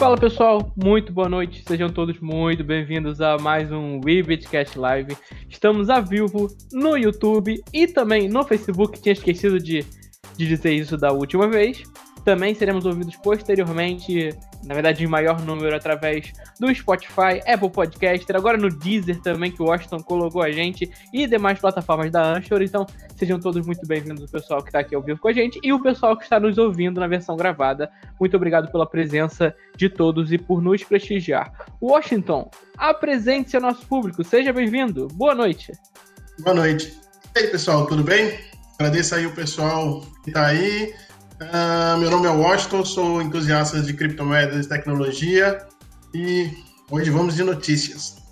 Fala pessoal, muito boa noite, sejam todos muito bem-vindos a mais um WeBitCast Live. Estamos a vivo no YouTube e também no Facebook, tinha esquecido de, de dizer isso da última vez. Também seremos ouvidos posteriormente, na verdade em maior número, através do Spotify, Apple Podcaster, agora no Deezer também, que o Washington colocou a gente, e demais plataformas da Anchor. Então, sejam todos muito bem-vindos, o pessoal que está aqui ao vivo com a gente e o pessoal que está nos ouvindo na versão gravada. Muito obrigado pela presença de todos e por nos prestigiar. Washington, apresente-se ao nosso público, seja bem-vindo. Boa noite. Boa noite. E aí, pessoal, tudo bem? Agradeço aí o pessoal que está aí. Uh, meu nome é Washington, sou entusiasta de criptomoedas e tecnologia e hoje vamos de notícias.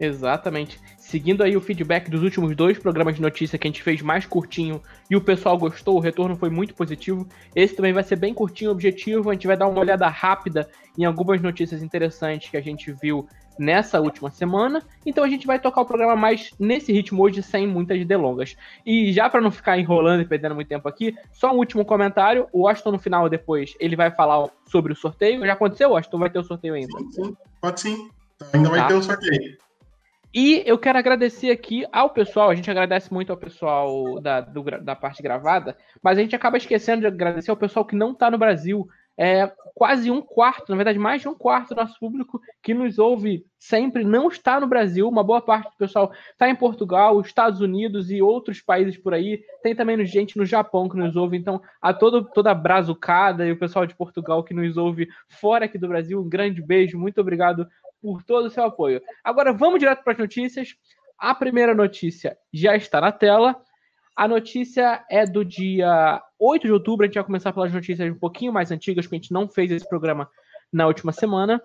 Exatamente. Seguindo aí o feedback dos últimos dois programas de notícia que a gente fez mais curtinho e o pessoal gostou, o retorno foi muito positivo. Esse também vai ser bem curtinho, objetivo. A gente vai dar uma olhada rápida em algumas notícias interessantes que a gente viu nessa última semana. Então a gente vai tocar o programa mais nesse ritmo hoje, sem muitas delongas. E já para não ficar enrolando e perdendo muito tempo aqui, só um último comentário. O Washington no final depois ele vai falar sobre o sorteio. Já aconteceu, Washington? Vai ter o sorteio ainda? Sim, sim. Pode sim. Ainda vai tá. ter o sorteio. E eu quero agradecer aqui ao pessoal, a gente agradece muito ao pessoal da, do, da parte gravada, mas a gente acaba esquecendo de agradecer ao pessoal que não está no Brasil é, quase um quarto, na verdade, mais de um quarto do nosso público que nos ouve sempre não está no Brasil. Uma boa parte do pessoal está em Portugal, Estados Unidos e outros países por aí. Tem também gente no Japão que nos ouve. Então, a todo, toda a brazucada e o pessoal de Portugal que nos ouve fora aqui do Brasil, um grande beijo. Muito obrigado por todo o seu apoio. Agora, vamos direto para as notícias. A primeira notícia já está na tela. A notícia é do dia 8 de outubro. A gente vai começar pelas notícias um pouquinho mais antigas, porque a gente não fez esse programa na última semana.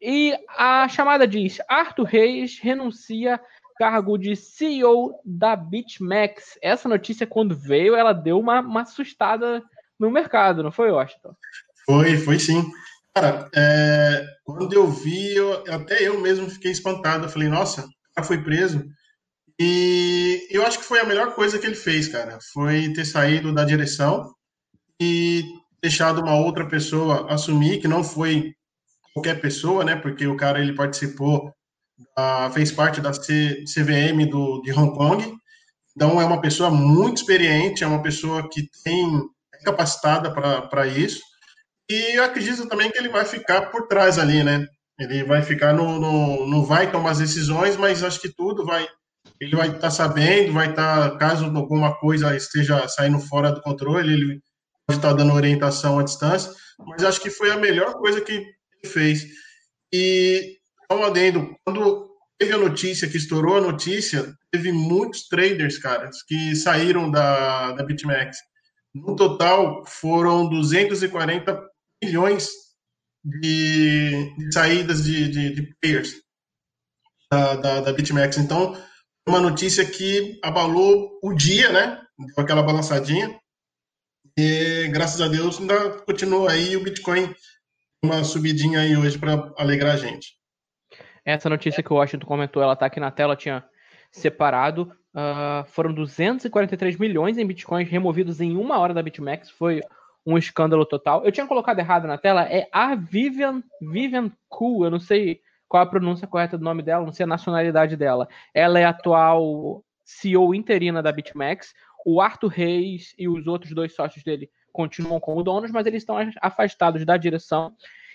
E a chamada diz: Arthur Reis renuncia cargo de CEO da BitMEX. Essa notícia, quando veio, ela deu uma, uma assustada no mercado, não foi, Washington? Foi, foi sim. Cara, é, quando eu vi, eu, até eu mesmo fiquei espantado. Eu falei, nossa, já foi preso. E eu acho que foi a melhor coisa que ele fez, cara. Foi ter saído da direção e deixado uma outra pessoa assumir, que não foi qualquer pessoa, né? Porque o cara ele participou, fez parte da CVM do, de Hong Kong. Então é uma pessoa muito experiente, é uma pessoa que tem é capacitada para isso. E eu acredito também que ele vai ficar por trás ali, né? Ele vai ficar no, no não vai tomar as decisões, mas acho que tudo vai ele vai estar tá sabendo, vai estar, tá, caso alguma coisa esteja saindo fora do controle, ele pode estar tá dando orientação à distância, mas acho que foi a melhor coisa que ele fez. E, um adendo, quando teve a notícia, que estourou a notícia, teve muitos traders, cara, que saíram da, da BitMEX. No total, foram 240 milhões de, de saídas de, de, de players da, da, da BitMEX. Então, uma notícia que abalou o dia, né? Deu aquela balançadinha. E graças a Deus ainda continua aí o Bitcoin uma subidinha aí hoje para alegrar a gente. Essa notícia que o Washington comentou, ela tá aqui na tela, tinha separado. Uh, foram 243 milhões em bitcoins removidos em uma hora da BitMEX. Foi um escândalo total. Eu tinha colocado errado na tela, é a Vivian, Vivian Ku, eu não sei qual a pronúncia correta do nome dela, não sei a nacionalidade dela. Ela é atual CEO interina da BitMEX. O Arthur Reis e os outros dois sócios dele continuam como donos, mas eles estão afastados da direção.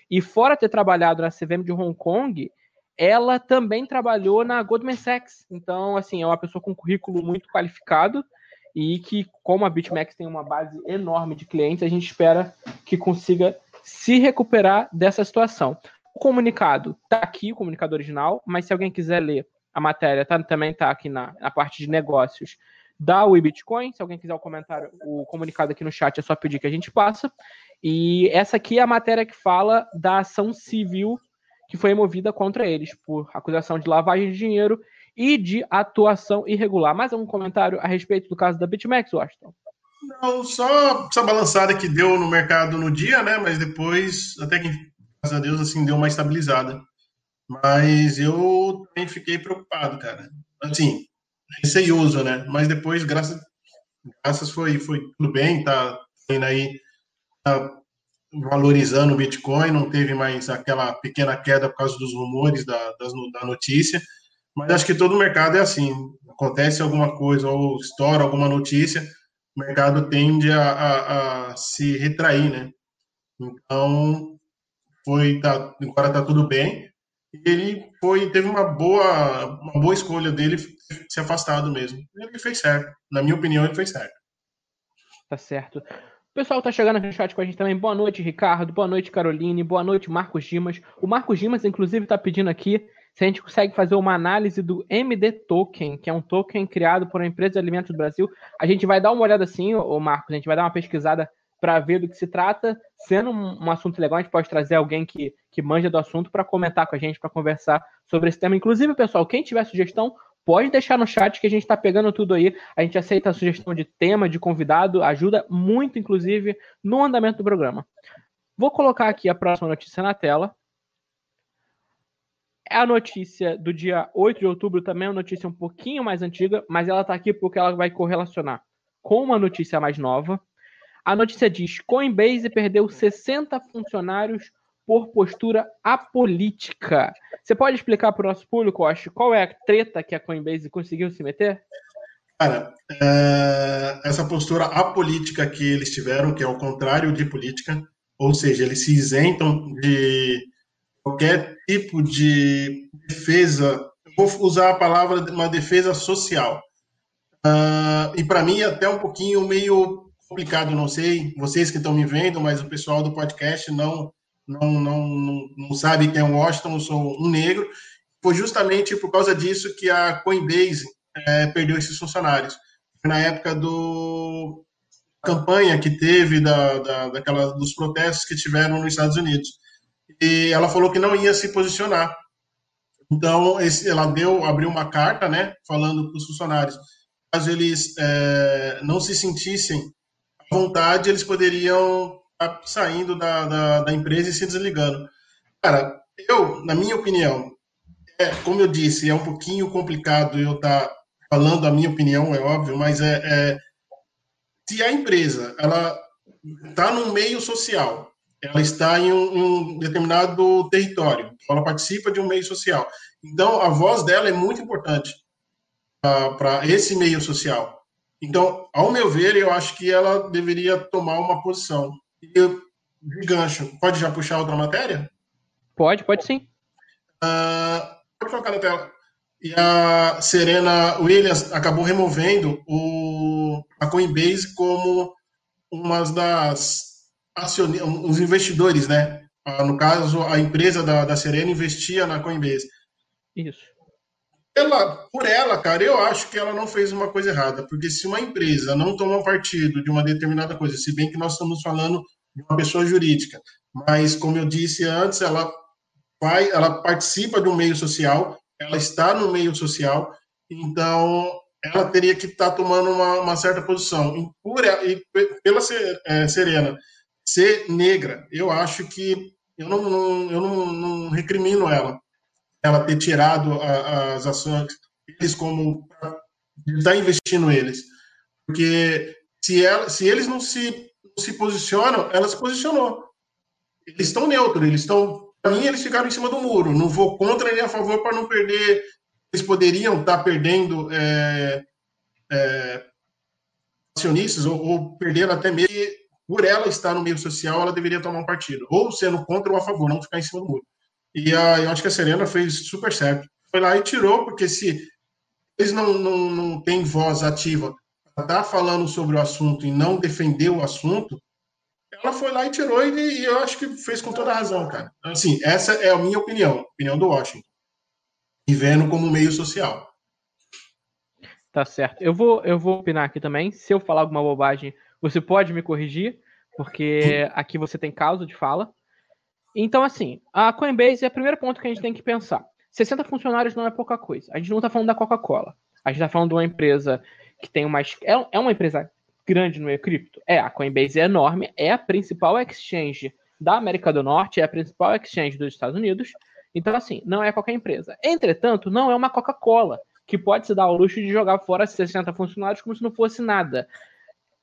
E fora ter trabalhado na CVM de Hong Kong, ela também trabalhou na Goldman Sachs. Então, assim, é uma pessoa com um currículo muito qualificado e que, como a BitMEX tem uma base enorme de clientes, a gente espera que consiga se recuperar dessa situação. Comunicado está aqui, o comunicado original, mas se alguém quiser ler a matéria, tá, também está aqui na, na parte de negócios da Bitcoin. Se alguém quiser o comentário, o comunicado aqui no chat é só pedir que a gente passa. E essa aqui é a matéria que fala da ação civil que foi movida contra eles por acusação de lavagem de dinheiro e de atuação irregular. Mais algum comentário a respeito do caso da BitMEX, Washington? Não, só essa balançada que deu no mercado no dia, né? Mas depois, até que graças a Deus, assim, deu uma estabilizada. Mas eu também fiquei preocupado, cara. Assim, receioso, né? Mas depois, graças, graças foi, foi tudo bem, tá indo aí, tá valorizando o Bitcoin, não teve mais aquela pequena queda por causa dos rumores da, da notícia. Mas acho que todo mercado é assim. Acontece alguma coisa ou estoura alguma notícia, o mercado tende a, a, a se retrair, né? Então, foi, tá, agora tá tudo bem. Ele foi, teve uma boa, uma boa escolha dele se afastado mesmo. Ele fez certo. Na minha opinião, ele fez certo. Tá certo. O pessoal tá chegando no chat com a gente também. Boa noite, Ricardo. Boa noite, Caroline. Boa noite, Marcos Dimas. O Marcos Dimas, inclusive, tá pedindo aqui se a gente consegue fazer uma análise do MD Token, que é um token criado por uma empresa de alimentos do Brasil. A gente vai dar uma olhada assim, ô Marcos, a gente vai dar uma pesquisada para ver do que se trata. Sendo um, um, assunto legal, a gente pode trazer alguém que, que manja do assunto para comentar com a gente, para conversar sobre esse tema. Inclusive, pessoal, quem tiver sugestão, pode deixar no chat que a gente está pegando tudo aí. A gente aceita a sugestão de tema, de convidado, ajuda muito, inclusive, no andamento do programa. Vou colocar aqui a próxima notícia na tela. É a notícia do dia 8 de outubro, também é uma notícia um pouquinho mais antiga, mas ela está aqui porque ela vai correlacionar com uma notícia mais nova. A notícia diz: Coinbase perdeu 60 funcionários por postura apolítica. Você pode explicar para o nosso público, acho, qual é a treta que a Coinbase conseguiu se meter? Cara, é, essa postura apolítica que eles tiveram, que é o contrário de política, ou seja, eles se isentam de qualquer tipo de defesa, vou usar a palavra uma defesa social. Uh, e para mim é até um pouquinho meio complicado, não sei, vocês que estão me vendo, mas o pessoal do podcast não não, não, não, sabe quem é Washington, eu sou um negro. Foi justamente por causa disso que a Coinbase é, perdeu esses funcionários. Na época do campanha que teve da, da, daquela, dos protestos que tiveram nos Estados Unidos e ela falou que não ia se posicionar. Então, esse, ela deu, abriu uma carta, né, falando para os funcionários, caso eles é, não se sentissem vontade, eles poderiam estar saindo da, da, da, empresa e se desligando. Cara, eu, na minha opinião, é, como eu disse, é um pouquinho complicado eu estar tá falando a minha opinião, é óbvio, mas é, é se a empresa ela está no meio social ela está em um, um determinado território, ela participa de um meio social. Então, a voz dela é muito importante para esse meio social. Então, ao meu ver, eu acho que ela deveria tomar uma posição. E de gancho, pode já puxar outra matéria? Pode, pode sim. Uh, pode colocar na tela. E a Serena Williams acabou removendo o, a Coinbase como uma das os investidores, né? Ah, no caso, a empresa da, da Serena investia na Coinbase. Isso. Ela, por ela, cara, eu acho que ela não fez uma coisa errada, porque se uma empresa não toma partido de uma determinada coisa, se bem que nós estamos falando de uma pessoa jurídica, mas como eu disse antes, ela vai, ela participa um meio social, ela está no meio social, então ela teria que estar tomando uma, uma certa posição. E, por, e pela é, Serena ser negra. Eu acho que eu não, não eu não, não, recrimino ela, ela ter tirado a, as ações eles como está investindo eles, porque se ela, se eles não se não se posicionam, ela se posicionou. Eles estão neutros, eles estão para mim eles ficaram em cima do muro. Não vou contra nem a favor para não perder. Eles poderiam estar tá perdendo é, é, acionistas ou, ou perdendo até mesmo por ela estar no meio social, ela deveria tomar um partido, ou sendo contra ou a favor, não ficar em cima do muro. E a, eu acho que a Serena fez super certo. Foi lá e tirou, porque se eles não, não, não têm voz ativa para estar tá falando sobre o assunto e não defender o assunto, ela foi lá e tirou, e, e eu acho que fez com toda razão, cara. Assim, essa é a minha opinião, opinião do Washington. E vendo como meio social. Tá certo. Eu vou, eu vou opinar aqui também. Se eu falar alguma bobagem, você pode me corrigir, porque aqui você tem causa de fala. Então, assim, a Coinbase é o primeiro ponto que a gente tem que pensar. 60 funcionários não é pouca coisa. A gente não está falando da Coca-Cola. A gente está falando de uma empresa que tem uma. É, é uma empresa grande no meio cripto? É, a Coinbase é enorme, é a principal exchange da América do Norte, é a principal exchange dos Estados Unidos. Então, assim, não é qualquer empresa. Entretanto, não é uma Coca-Cola, que pode se dar ao luxo de jogar fora 60 funcionários como se não fosse nada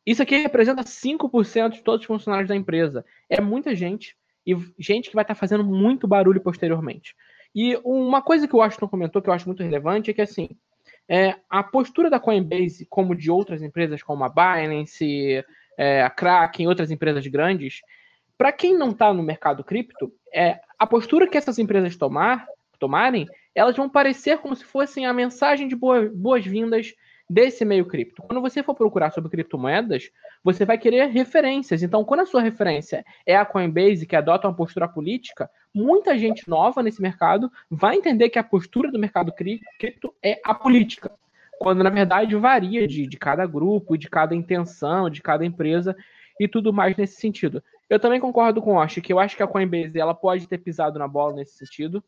Isso aqui representa 5% de todos os funcionários da empresa. É muita gente e gente que vai estar fazendo muito barulho posteriormente. E uma coisa que o Washington comentou que eu acho muito relevante é que assim, é, a postura da Coinbase, como de outras empresas como a Binance, é, a Kraken, outras empresas grandes, para quem não está no mercado cripto, é, a postura que essas empresas tomar, tomarem, elas vão parecer como se fossem a mensagem de boas-vindas desse meio cripto. Quando você for procurar sobre criptomoedas, você vai querer referências. Então, quando a sua referência é a Coinbase, que adota uma postura política, muita gente nova nesse mercado vai entender que a postura do mercado cripto é a política. Quando, na verdade, varia de, de cada grupo, de cada intenção, de cada empresa e tudo mais nesse sentido. Eu também concordo com o Osh, que eu acho que a Coinbase ela pode ter pisado na bola nesse sentido,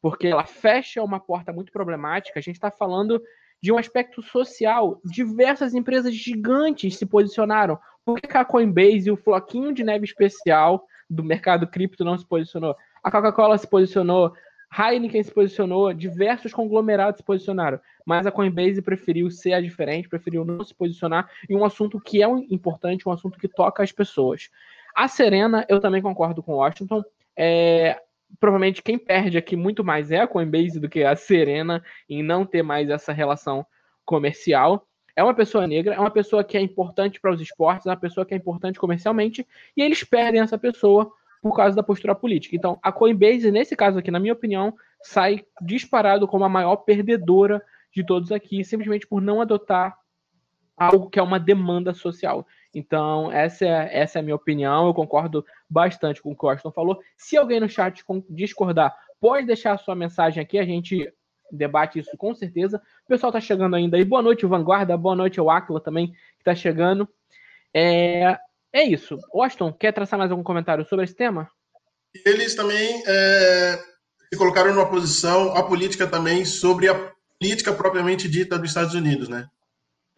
porque ela fecha uma porta muito problemática. A gente está falando de um aspecto social, diversas empresas gigantes se posicionaram. Por que a Coinbase e o floquinho de neve especial do mercado cripto não se posicionou? A Coca-Cola se posicionou, Heineken se posicionou, diversos conglomerados se posicionaram, mas a Coinbase preferiu ser a diferente, preferiu não se posicionar em um assunto que é importante, um assunto que toca as pessoas. A Serena, eu também concordo com Washington. É, provavelmente quem perde aqui muito mais é a Coinbase do que a Serena em não ter mais essa relação comercial. É uma pessoa negra, é uma pessoa que é importante para os esportes, é uma pessoa que é importante comercialmente, e eles perdem essa pessoa por causa da postura política. Então, a Coinbase, nesse caso aqui, na minha opinião, sai disparado como a maior perdedora de todos aqui, simplesmente por não adotar algo que é uma demanda social. Então, essa é, essa é a minha opinião. Eu concordo bastante com o que o Austin falou. Se alguém no chat discordar, pode deixar a sua mensagem aqui. A gente debate isso com certeza. O pessoal está chegando ainda aí. Boa noite, Vanguarda. Boa noite ao Aquila também, que está chegando. É, é isso. Austin, quer traçar mais algum comentário sobre esse tema? Eles também é, se colocaram numa posição, a política também, sobre a política propriamente dita dos Estados Unidos, né?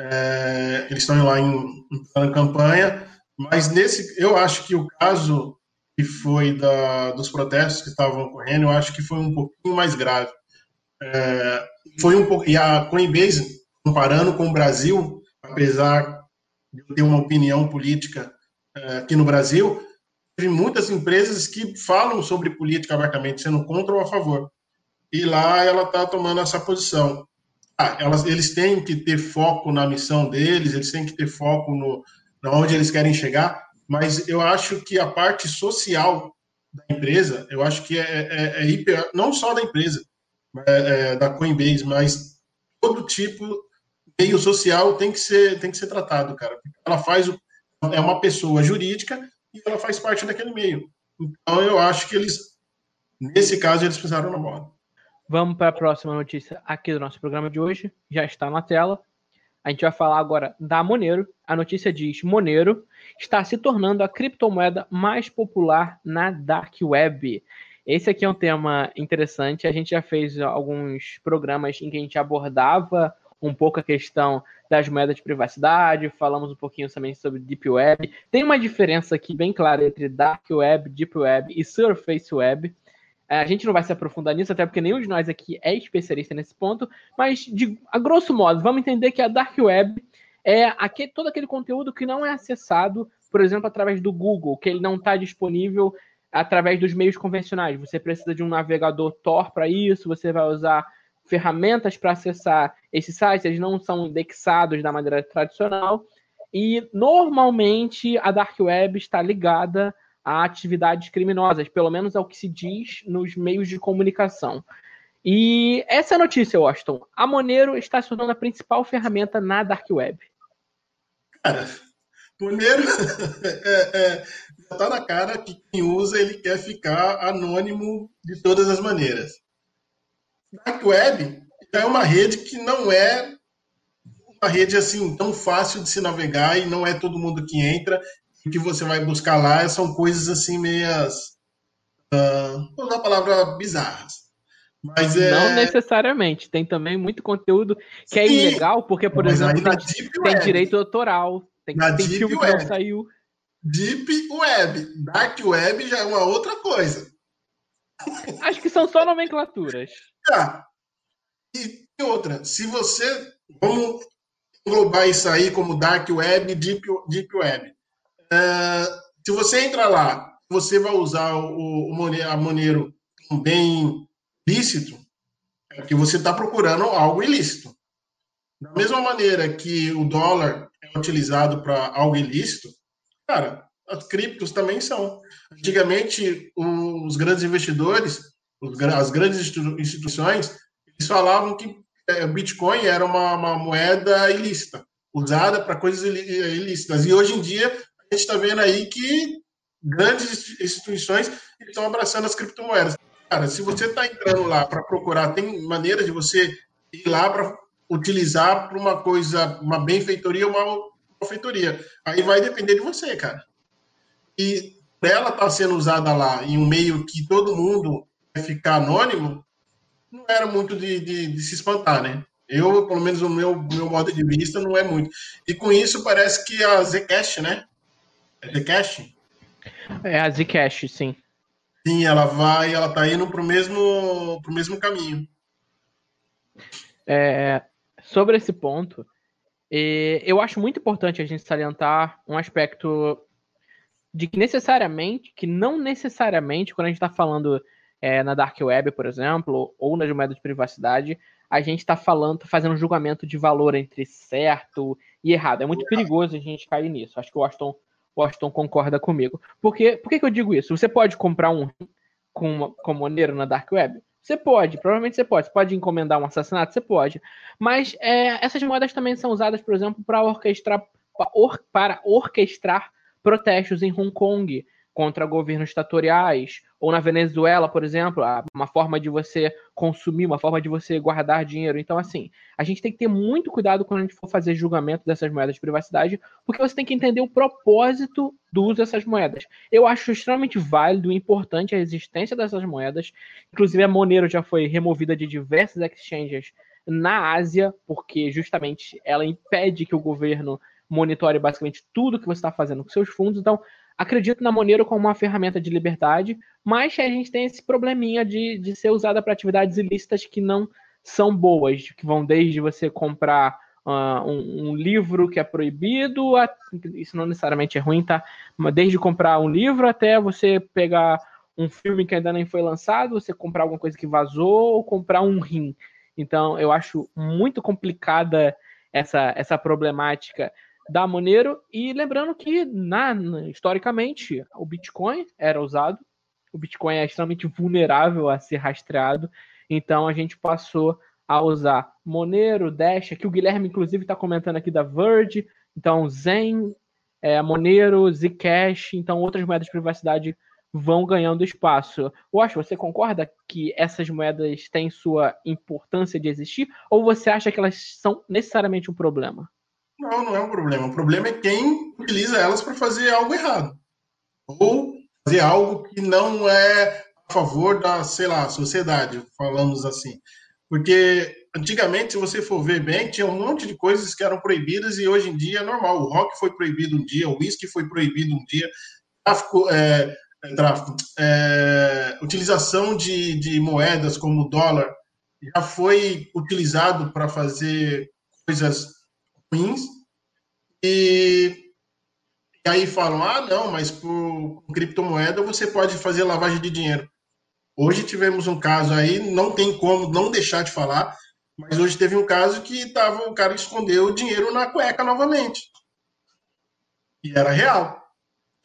É, eles estão lá em, em, campanha, mas nesse, eu acho que o caso que foi da, dos protestos que estavam ocorrendo, eu acho que foi um pouquinho mais grave. É, foi um pouco, e a Coinbase, comparando com o Brasil, apesar de eu ter uma opinião política é, aqui no Brasil, teve muitas empresas que falam sobre política abertamente, sendo contra ou a favor. E lá ela está tomando essa posição. Ah, elas, eles têm que ter foco na missão deles, eles têm que ter foco no onde eles querem chegar, mas eu acho que a parte social da empresa, eu acho que é, é, é hiper, não só da empresa, é, é, da Coinbase, mas todo tipo meio social tem que ser tem que ser tratado, cara. Ela faz é uma pessoa jurídica e ela faz parte daquele meio. Então eu acho que eles nesse caso eles precisaram na bola. Vamos para a próxima notícia aqui do nosso programa de hoje. Já está na tela. A gente vai falar agora da Monero. A notícia diz: Monero está se tornando a criptomoeda mais popular na Dark Web. Esse aqui é um tema interessante. A gente já fez alguns programas em que a gente abordava um pouco a questão das moedas de privacidade, falamos um pouquinho também sobre Deep Web. Tem uma diferença aqui bem clara entre Dark Web, Deep Web e Surface Web. É, a gente não vai se aprofundar nisso, até porque nenhum de nós aqui é especialista nesse ponto, mas de, a grosso modo, vamos entender que a Dark Web é aquele, todo aquele conteúdo que não é acessado, por exemplo, através do Google, que ele não está disponível através dos meios convencionais. Você precisa de um navegador Tor para isso, você vai usar ferramentas para acessar esses sites, eles não são indexados da maneira tradicional. E normalmente a Dark Web está ligada a atividades criminosas, pelo menos é o que se diz nos meios de comunicação. E essa é a notícia, Washington. A Monero está se tornando a principal ferramenta na Dark Web. Cara, Monero é, é, está na cara que quem usa ele quer ficar anônimo de todas as maneiras. Dark Web é uma rede que não é uma rede assim tão fácil de se navegar e não é todo mundo que entra o que você vai buscar lá são coisas assim meias. Uh, vou usar a palavra bizarras. Mas é... Não necessariamente. Tem também muito conteúdo que é Sim. é ilegal, porque, por Mas exemplo, tem, tem direito autoral. Tem, na tem filme Web. que não saiu. Deep Web. Dark Web já é uma outra coisa. Acho que são só nomenclaturas. Tá. E outra, se você. Vamos englobar isso aí como Dark Web e Deep, Deep Web. Uh, se você entrar lá, você vai usar o, o a Monero bem lícito, é que você está procurando algo ilícito. Da mesma maneira que o dólar é utilizado para algo ilícito, cara, as criptos também são. Antigamente, os grandes investidores, as grandes instituições, eles falavam que é, Bitcoin era uma, uma moeda ilícita, usada para coisas ilícitas. E hoje em dia, a gente está vendo aí que grandes instituições estão abraçando as criptomoedas. Cara, se você está entrando lá para procurar, tem maneira de você ir lá para utilizar para uma coisa, uma benfeitoria ou uma malfeitoria. Aí vai depender de você, cara. E ela estar tá sendo usada lá em um meio que todo mundo vai ficar anônimo, não era muito de, de, de, se espantar, né? Eu, pelo menos, o meu, meu modo de vista não é muito. E com isso parece que a Zcash, né? É Zcash? É a Zcash, sim. Sim, ela vai, ela tá indo pro mesmo, pro mesmo caminho. É, sobre esse ponto, eu acho muito importante a gente salientar um aspecto de que necessariamente, que não necessariamente, quando a gente está falando é, na Dark Web, por exemplo, ou nas moedas de privacidade, a gente está falando, tá fazendo um julgamento de valor entre certo e errado. É muito perigoso a gente cair nisso. Acho que o Washington Washington concorda comigo. Porque, por que, que eu digo isso? Você pode comprar um com, com Monero na Dark Web? Você pode, provavelmente você pode. Você pode encomendar um assassinato? Você pode. Mas é, essas moedas também são usadas, por exemplo, para orquestrar, para orquestrar protestos em Hong Kong contra governos ditatoriais, ou na Venezuela, por exemplo, uma forma de você consumir, uma forma de você guardar dinheiro. Então, assim, a gente tem que ter muito cuidado quando a gente for fazer julgamento dessas moedas de privacidade, porque você tem que entender o propósito do uso dessas moedas. Eu acho extremamente válido e importante a existência dessas moedas. Inclusive, a Monero já foi removida de diversas exchanges na Ásia, porque justamente ela impede que o governo monitore basicamente tudo que você está fazendo com seus fundos. Então, acredito na Monero como uma ferramenta de liberdade, mas a gente tem esse probleminha de, de ser usada para atividades ilícitas que não são boas, que vão desde você comprar uh, um, um, livro que é proibido, a, isso não necessariamente é ruim, tá? Desde comprar um livro até você pegar um filme que ainda nem foi lançado, você comprar alguma coisa que vazou ou comprar um rim. Então, eu acho muito complicada essa, essa problemática da Monero. E lembrando que, na, historicamente, o Bitcoin era usado. O Bitcoin é extremamente vulnerável a ser rastreado. Então a gente passou a usar Monero, Dash, que o Guilherme, inclusive, está comentando aqui da Verge. Então, Zen, é, Monero, Zcash, então outras moedas de privacidade vão ganhando espaço. Acho, você concorda que essas moedas têm sua importância de existir? Ou você acha que elas são necessariamente um problema? Não, não é um problema. O problema é quem utiliza elas para fazer algo errado. Ou fazer algo que não é a favor da, sei lá, sociedade, falamos assim. Porque antigamente, se você for ver bem, tinha um monte de coisas que eram proibidas e hoje em dia é normal. O rock foi proibido um dia, o whisky foi proibido um dia, tráfico, é, é tráfico, é, utilização de, de moedas como o dólar já foi utilizado para fazer coisas ruins. E, e aí falam: ah, não, mas por criptomoeda você pode fazer lavagem de dinheiro. Hoje tivemos um caso aí, não tem como não deixar de falar, mas hoje teve um caso que tava, o cara escondeu o dinheiro na cueca novamente. E era real.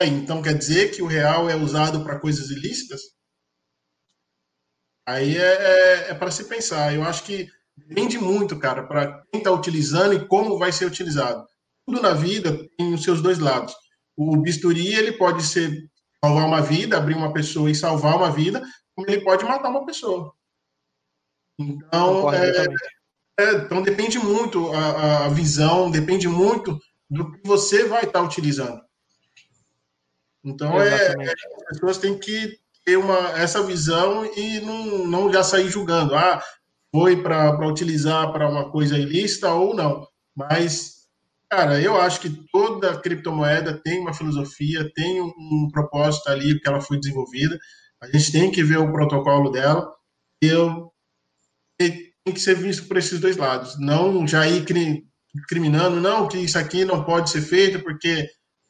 Então quer dizer que o real é usado para coisas ilícitas? Aí é, é, é para se pensar. Eu acho que Depende muito, cara, para quem está utilizando e como vai ser utilizado. Tudo na vida tem os seus dois lados. O bisturi, ele pode ser salvar uma vida, abrir uma pessoa e salvar uma vida, como ele pode matar uma pessoa. Então, é, é, então depende muito a, a, visão, depende muito do que você vai estar tá utilizando. Então, é, é, as pessoas têm que ter uma, essa visão e não, não já sair julgando. Ah, foi para utilizar para uma coisa ilícita ou não. Mas, cara, eu acho que toda criptomoeda tem uma filosofia, tem um, um propósito ali que ela foi desenvolvida. A gente tem que ver o protocolo dela. Eu tem que ser visto por esses dois lados. Não já ir discriminando, não, que isso aqui não pode ser feito porque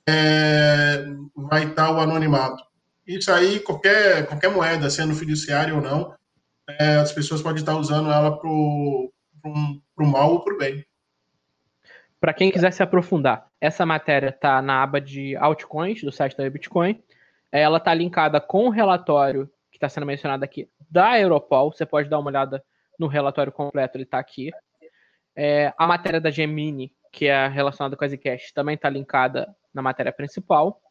é, vai estar o anonimato. Isso aí, qualquer, qualquer moeda, sendo fiduciária ou não, é, as pessoas podem estar usando ela para o mal ou para o bem. Para quem quiser se aprofundar, essa matéria está na aba de altcoins do site da Bitcoin. Ela está linkada com o relatório que está sendo mencionado aqui da Europol. Você pode dar uma olhada no relatório completo, ele está aqui. É, a matéria da Gemini, que é relacionada com a Zcash, também está linkada na matéria principal.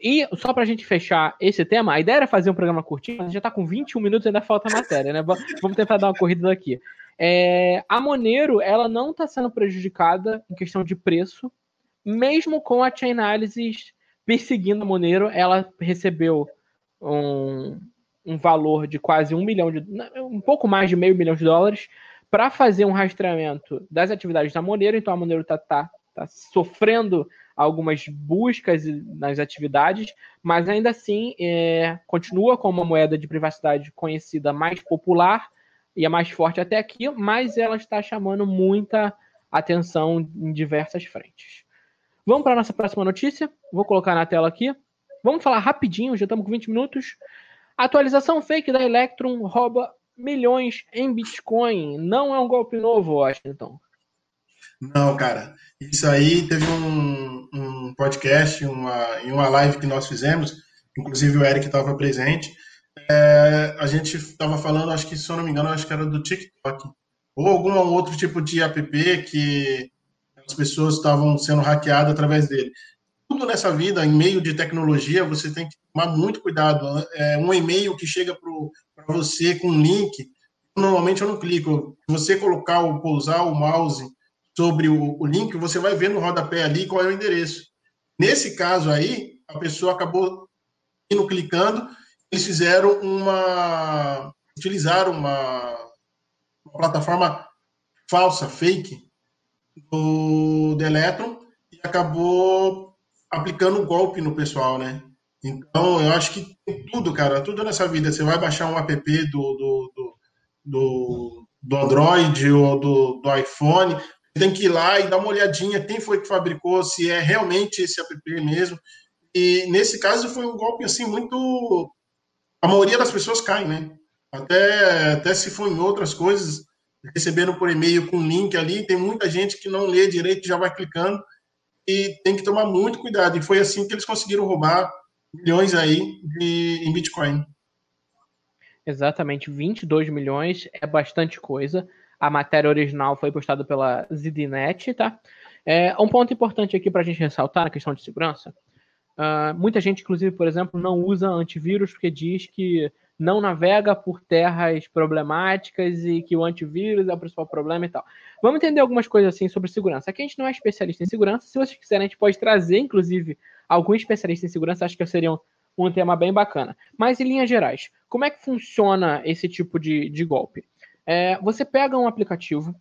E só para a gente fechar esse tema, a ideia era fazer um programa curtinho, mas já está com 21 minutos e ainda falta matéria, né? Vamos tentar dar uma corrida daqui. É, a Monero, ela não está sendo prejudicada em questão de preço, mesmo com a Chainalysis perseguindo a Monero, ela recebeu um, um valor de quase um milhão de. um pouco mais de meio milhão de dólares para fazer um rastreamento das atividades da Monero. Então a Monero está tá, tá sofrendo algumas buscas nas atividades, mas ainda assim é, continua com uma moeda de privacidade conhecida mais popular e a mais forte até aqui, mas ela está chamando muita atenção em diversas frentes. Vamos para a nossa próxima notícia. Vou colocar na tela aqui. Vamos falar rapidinho, já estamos com 20 minutos. Atualização fake da Electron rouba milhões em Bitcoin. Não é um golpe novo, Washington. Não, cara. Isso aí teve um, um podcast, uma, em uma live que nós fizemos, inclusive o Eric estava presente. É, a gente estava falando, acho que, se eu não me engano, acho que era do TikTok, ou algum outro tipo de app que as pessoas estavam sendo hackeadas através dele. Tudo nessa vida, em meio de tecnologia, você tem que tomar muito cuidado. É, um e-mail que chega para você com um link, normalmente eu não clico. Se você colocar ou pousar o mouse sobre o, o link, você vai ver no rodapé ali qual é o endereço. Nesse caso aí, a pessoa acabou indo clicando, eles fizeram uma. utilizaram uma, uma plataforma falsa, fake, do Deletron e acabou aplicando um golpe no pessoal, né? Então, eu acho que tudo, cara, tudo nessa vida. Você vai baixar um app do, do, do, do, do Android ou do, do iPhone, tem que ir lá e dar uma olhadinha quem foi que fabricou, se é realmente esse app mesmo. E nesse caso foi um golpe assim muito. A maioria das pessoas cai, né? Até, até se for em outras coisas, recebendo por e-mail com link ali, tem muita gente que não lê direito, já vai clicando e tem que tomar muito cuidado. E foi assim que eles conseguiram roubar milhões aí de, em Bitcoin. Exatamente, 22 milhões é bastante coisa. A matéria original foi postada pela ZDNet, tá? É, um ponto importante aqui para a gente ressaltar na questão de segurança. Uh, muita gente, inclusive, por exemplo, não usa antivírus porque diz que não navega por terras problemáticas e que o antivírus é o principal problema e tal. Vamos entender algumas coisas assim sobre segurança. Aqui a gente não é especialista em segurança. Se vocês quiserem, a gente pode trazer, inclusive, algum especialista em segurança. Acho que seria um, um tema bem bacana. Mas, em linhas gerais, como é que funciona esse tipo de, de golpe? É, você pega um aplicativo,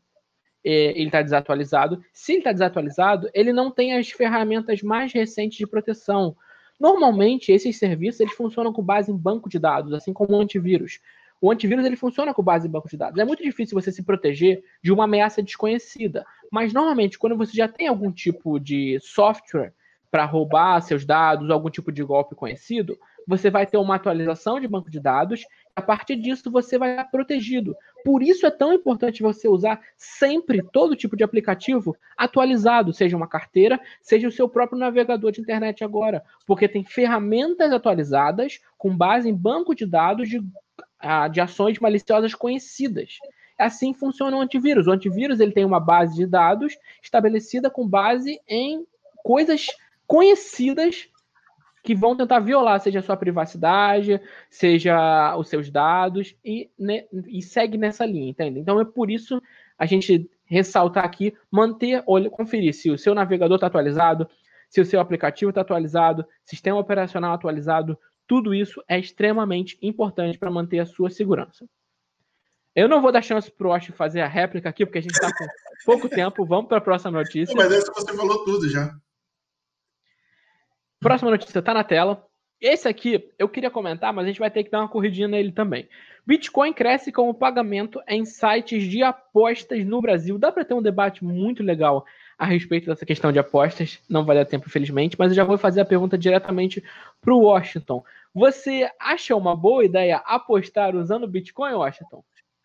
é, ele está desatualizado. Se ele está desatualizado, ele não tem as ferramentas mais recentes de proteção Normalmente, esses serviços eles funcionam com base em banco de dados, assim como o antivírus. O antivírus ele funciona com base em banco de dados. É muito difícil você se proteger de uma ameaça desconhecida. Mas normalmente, quando você já tem algum tipo de software para roubar seus dados, algum tipo de golpe conhecido, você vai ter uma atualização de banco de dados. A partir disso, você vai estar protegido. Por isso é tão importante você usar sempre todo tipo de aplicativo atualizado, seja uma carteira, seja o seu próprio navegador de internet agora, porque tem ferramentas atualizadas com base em banco de dados de, ah, de ações maliciosas conhecidas. Assim funciona o antivírus. O antivírus ele tem uma base de dados estabelecida com base em coisas conhecidas que vão tentar violar, seja a sua privacidade, seja os seus dados, e, né, e segue nessa linha, entende? Então é por isso a gente ressaltar aqui, manter, olha, conferir se o seu navegador está atualizado, se o seu aplicativo está atualizado, sistema operacional atualizado, tudo isso é extremamente importante para manter a sua segurança. Eu não vou dar chance para o Osh fazer a réplica aqui, porque a gente está com pouco tempo. Vamos para a próxima notícia. Mas essa você falou tudo já. Próxima notícia está na tela. Esse aqui eu queria comentar, mas a gente vai ter que dar uma corridinha nele também. Bitcoin cresce como pagamento em sites de apostas no Brasil. Dá para ter um debate muito legal a respeito dessa questão de apostas. Não vai dar tempo, infelizmente, mas eu já vou fazer a pergunta diretamente para o Washington. Você acha uma boa ideia apostar usando Bitcoin, Washington?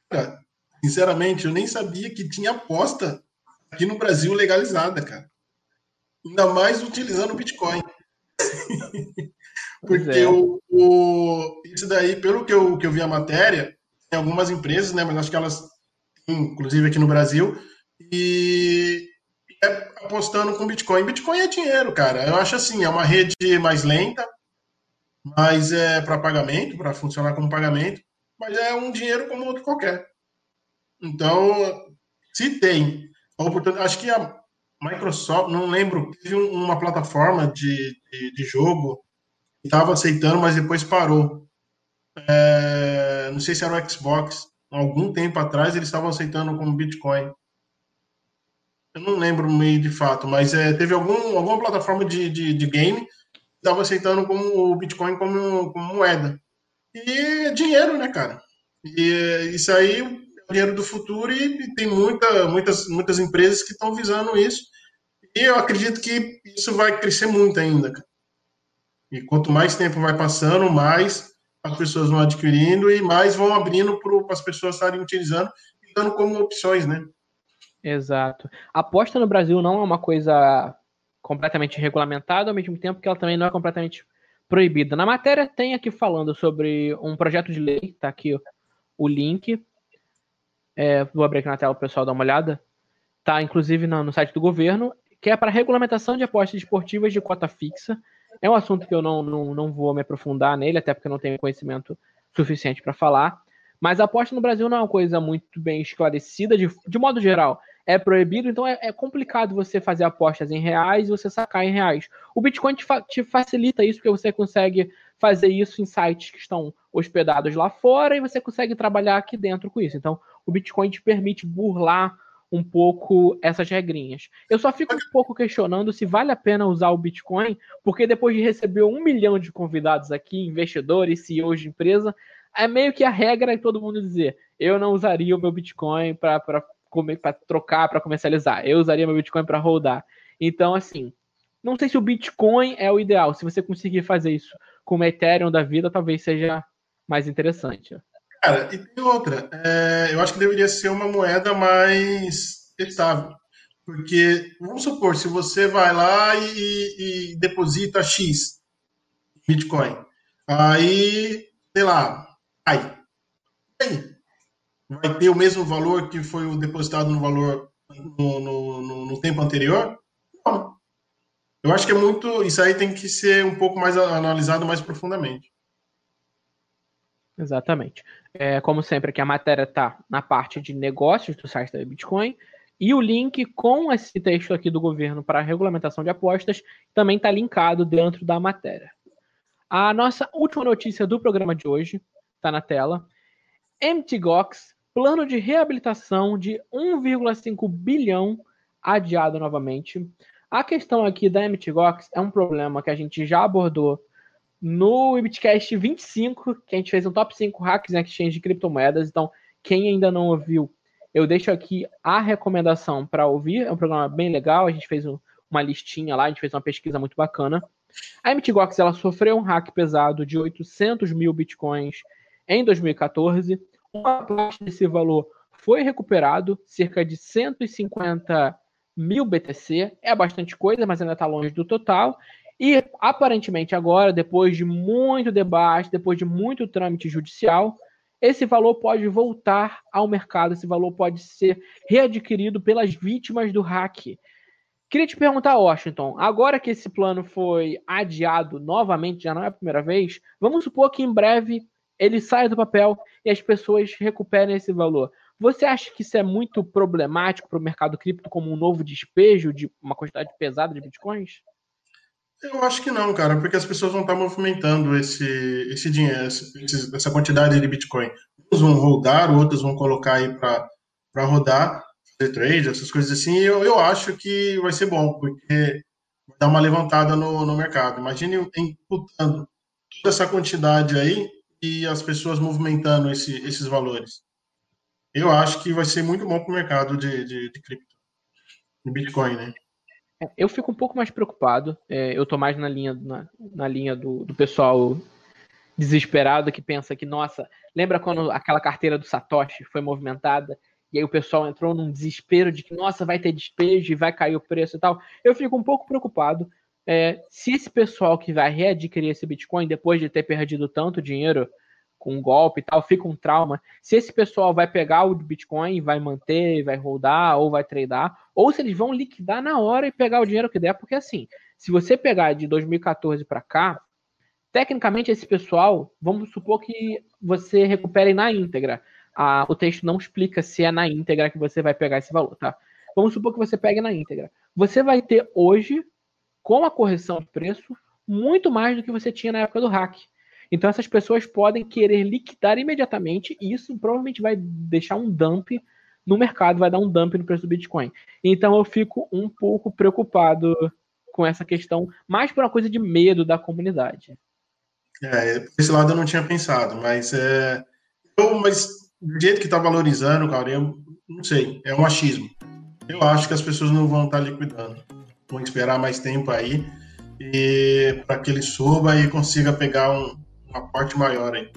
Cara, sinceramente, eu nem sabia que tinha aposta aqui no Brasil legalizada, cara. Ainda mais utilizando o Bitcoin. Porque é. o, o, isso daí, pelo que eu, que eu vi a matéria, tem algumas empresas, né? Mas acho que elas, inclusive aqui no Brasil, e é apostando com Bitcoin. Bitcoin é dinheiro, cara. Eu acho assim, é uma rede mais lenta, mas é para pagamento, para funcionar como pagamento, mas é um dinheiro como outro qualquer. Então, se tem a oportunidade, acho que a Microsoft, não lembro, teve uma plataforma de, de, de jogo que estava aceitando, mas depois parou. É, não sei se era o Xbox. Algum tempo atrás eles estavam aceitando como Bitcoin. Eu não lembro meio de fato, mas é, teve algum, alguma plataforma de, de, de game que estava aceitando como o Bitcoin como, como moeda. E é dinheiro, né, cara? E isso aí dinheiro do futuro e tem muita, muitas, muitas empresas que estão visando isso. E eu acredito que isso vai crescer muito ainda. E quanto mais tempo vai passando, mais as pessoas vão adquirindo e mais vão abrindo para as pessoas estarem utilizando e dando como opções, né? Exato. Aposta no Brasil não é uma coisa completamente regulamentada, ao mesmo tempo que ela também não é completamente proibida. Na matéria tem aqui falando sobre um projeto de lei, tá aqui o link. É, vou abrir aqui na tela para o pessoal dar uma olhada. Tá inclusive no, no site do governo, que é para regulamentação de apostas esportivas de cota fixa é um assunto que eu não, não, não vou me aprofundar nele, até porque eu não tenho conhecimento suficiente para falar. Mas a aposta no Brasil não é uma coisa muito bem esclarecida, de, de modo geral. É proibido, então é, é complicado você fazer apostas em reais e você sacar em reais. O Bitcoin te, fa te facilita isso, porque você consegue fazer isso em sites que estão hospedados lá fora e você consegue trabalhar aqui dentro com isso. Então, o Bitcoin te permite burlar um pouco essas regrinhas. Eu só fico um pouco questionando se vale a pena usar o Bitcoin, porque depois de receber um milhão de convidados aqui, investidores, CEOs de empresa, é meio que a regra é todo mundo dizer: eu não usaria o meu Bitcoin para trocar, para comercializar, eu usaria meu Bitcoin para rodar. Então, assim, não sei se o Bitcoin é o ideal. Se você conseguir fazer isso com o Ethereum da vida, talvez seja mais interessante. Cara, e tem outra. É, eu acho que deveria ser uma moeda mais estável. Porque, vamos supor, se você vai lá e, e deposita X Bitcoin, aí, sei lá, aí, aí, vai ter o mesmo valor que foi depositado no valor no, no, no, no tempo anterior? Não. Eu acho que é muito. Isso aí tem que ser um pouco mais analisado mais profundamente. Exatamente. É, como sempre, aqui a matéria está na parte de negócios do site da Bitcoin. E o link com esse texto aqui do governo para a regulamentação de apostas também está linkado dentro da matéria. A nossa última notícia do programa de hoje está na tela. MTGOX, plano de reabilitação de 1,5 bilhão adiado novamente. A questão aqui da MTGOX é um problema que a gente já abordou no Ibitcast 25, que a gente fez um top 5 hacks em exchange de criptomoedas. Então, quem ainda não ouviu, eu deixo aqui a recomendação para ouvir. É um programa bem legal. A gente fez um, uma listinha lá, a gente fez uma pesquisa muito bacana. A MTGOX ela sofreu um hack pesado de 800 mil bitcoins em 2014. Uma parte desse valor foi recuperado, cerca de 150 mil BTC. É bastante coisa, mas ainda está longe do total. E aparentemente agora, depois de muito debate, depois de muito trâmite judicial, esse valor pode voltar ao mercado, esse valor pode ser readquirido pelas vítimas do hack. Queria te perguntar, Washington, agora que esse plano foi adiado novamente, já não é a primeira vez, vamos supor que em breve ele saia do papel e as pessoas recuperem esse valor. Você acha que isso é muito problemático para o mercado cripto como um novo despejo de uma quantidade pesada de bitcoins? Eu acho que não, cara, porque as pessoas vão estar movimentando esse, esse dinheiro, esse, essa quantidade de Bitcoin. Uns vão rodar, outros vão colocar aí para rodar, fazer trade, essas coisas assim. Eu, eu acho que vai ser bom, porque vai dar uma levantada no, no mercado. Imagine imputando toda essa quantidade aí e as pessoas movimentando esse, esses valores. Eu acho que vai ser muito bom para o mercado de, de, de cripto. no Bitcoin, né? É, eu fico um pouco mais preocupado. É, eu tô mais na linha, na, na linha do, do, pessoal desesperado que pensa que, nossa, lembra quando aquela carteira do Satoshi foi movimentada e aí o pessoal entrou num desespero de que, nossa, vai ter despejo e vai cair o preço e tal. Eu fico um pouco preocupado. É, se esse pessoal que vai readquirir esse Bitcoin depois de ter perdido tanto dinheiro com um golpe e tal, fica um trauma. Se esse pessoal vai pegar o Bitcoin, vai manter, vai rodar ou vai tradar, ou se eles vão liquidar na hora e pegar o dinheiro que der, porque assim, se você pegar de 2014 para cá, tecnicamente esse pessoal, vamos supor que você recupere na íntegra. Ah, o texto não explica se é na íntegra que você vai pegar esse valor, tá? Vamos supor que você pegue na íntegra. Você vai ter hoje, com a correção de preço, muito mais do que você tinha na época do hack. Então essas pessoas podem querer liquidar imediatamente e isso provavelmente vai deixar um dump no mercado, vai dar um dump no preço do Bitcoin. Então eu fico um pouco preocupado com essa questão, mais por uma coisa de medo da comunidade. É, esse lado eu não tinha pensado, mas é, eu, mas do jeito que está valorizando, cara, eu não sei, é um achismo. Eu acho que as pessoas não vão estar tá liquidando, vão esperar mais tempo aí e para que ele suba e consiga pegar um, um aporte maior aí.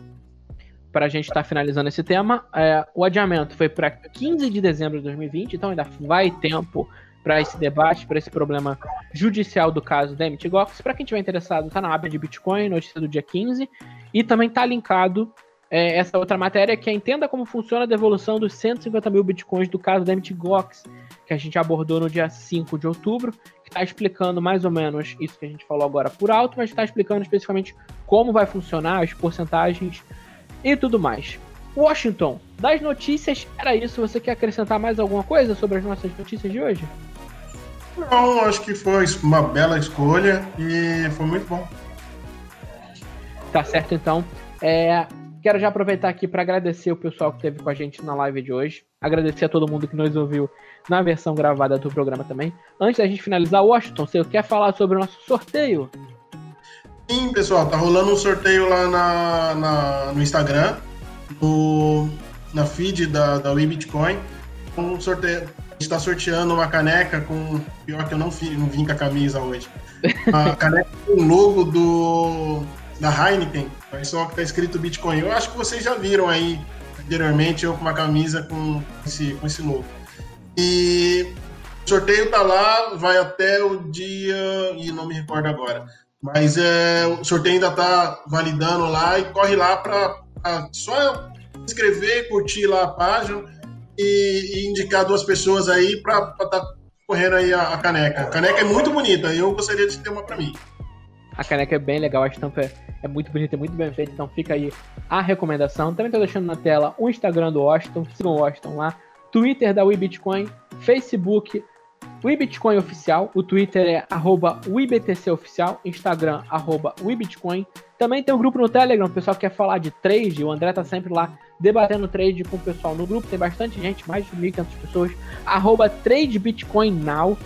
Para a gente estar tá finalizando esse tema, é, o adiamento foi para 15 de dezembro de 2020, então ainda vai tempo para esse debate, para esse problema judicial do caso da MTGOX. Para quem tiver interessado, está na aba de Bitcoin, notícia do dia 15, e também está linkado é, essa outra matéria que é Entenda como funciona a devolução dos 150 mil Bitcoins do caso da MTGOX, que a gente abordou no dia 5 de outubro, está explicando mais ou menos isso que a gente falou agora por alto, mas está explicando especificamente como vai funcionar, as porcentagens e tudo mais. Washington, das notícias, era isso. Você quer acrescentar mais alguma coisa sobre as nossas notícias de hoje? Não, acho que foi uma bela escolha e foi muito bom. Tá certo, então. É, quero já aproveitar aqui para agradecer o pessoal que esteve com a gente na live de hoje. Agradecer a todo mundo que nos ouviu na versão gravada do programa também. Antes da gente finalizar, Washington, você quer falar sobre o nosso sorteio? Sim, pessoal, tá rolando um sorteio lá na, na no Instagram, no, na feed da, da WeBitcoin. Um sorteio, a gente está sorteando uma caneca com. Pior que eu não, não vim com a camisa hoje. Uma caneca com o logo do, da Heineken, só que tá escrito Bitcoin. Eu acho que vocês já viram aí anteriormente eu com uma camisa com esse, com esse logo. E o sorteio tá lá, vai até o dia. e não me recordo agora. Mas é, o sorteio ainda tá validando lá e corre lá para só inscrever, curtir lá a página e, e indicar duas pessoas aí para estar tá correndo aí a, a, caneca. A caneca é muito bonita, eu gostaria de ter uma para mim. A caneca é bem legal, a estampa é, é muito bonita, é muito bem feita, então fica aí a recomendação. Também estou deixando na tela o Instagram do Washington, sigam o Washington lá, Twitter da WeBitcoin, Facebook WeBitcoin Oficial, o Twitter é arroba Instagram arroba WeBitcoin. Também tem um grupo no Telegram, o pessoal que quer falar de trade, o André tá sempre lá debatendo trade com o pessoal no grupo, tem bastante gente, mais de 1.500 pessoas, arroba TradeBitcoinNow.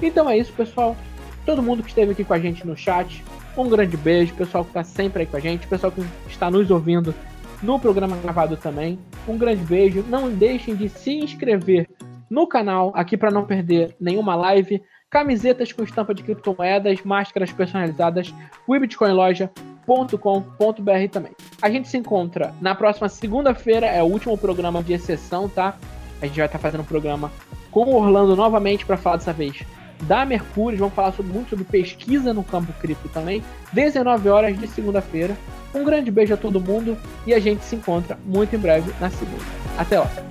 Então é isso, pessoal. Todo mundo que esteve aqui com a gente no chat, um grande beijo, pessoal que está sempre aí com a gente, pessoal que está nos ouvindo no programa gravado também. Um grande beijo. Não deixem de se inscrever no canal aqui para não perder nenhuma live. Camisetas com estampa de criptomoedas, máscaras personalizadas, webitcoinloja.com.br também. A gente se encontra na próxima segunda-feira, é o último programa de exceção, tá? A gente vai estar tá fazendo um programa com o Orlando novamente para falar dessa vez da Mercúrio. Vamos falar sobre, muito sobre pesquisa no campo cripto também. 19 horas de segunda-feira. Um grande beijo a todo mundo e a gente se encontra muito em breve na segunda. Até lá!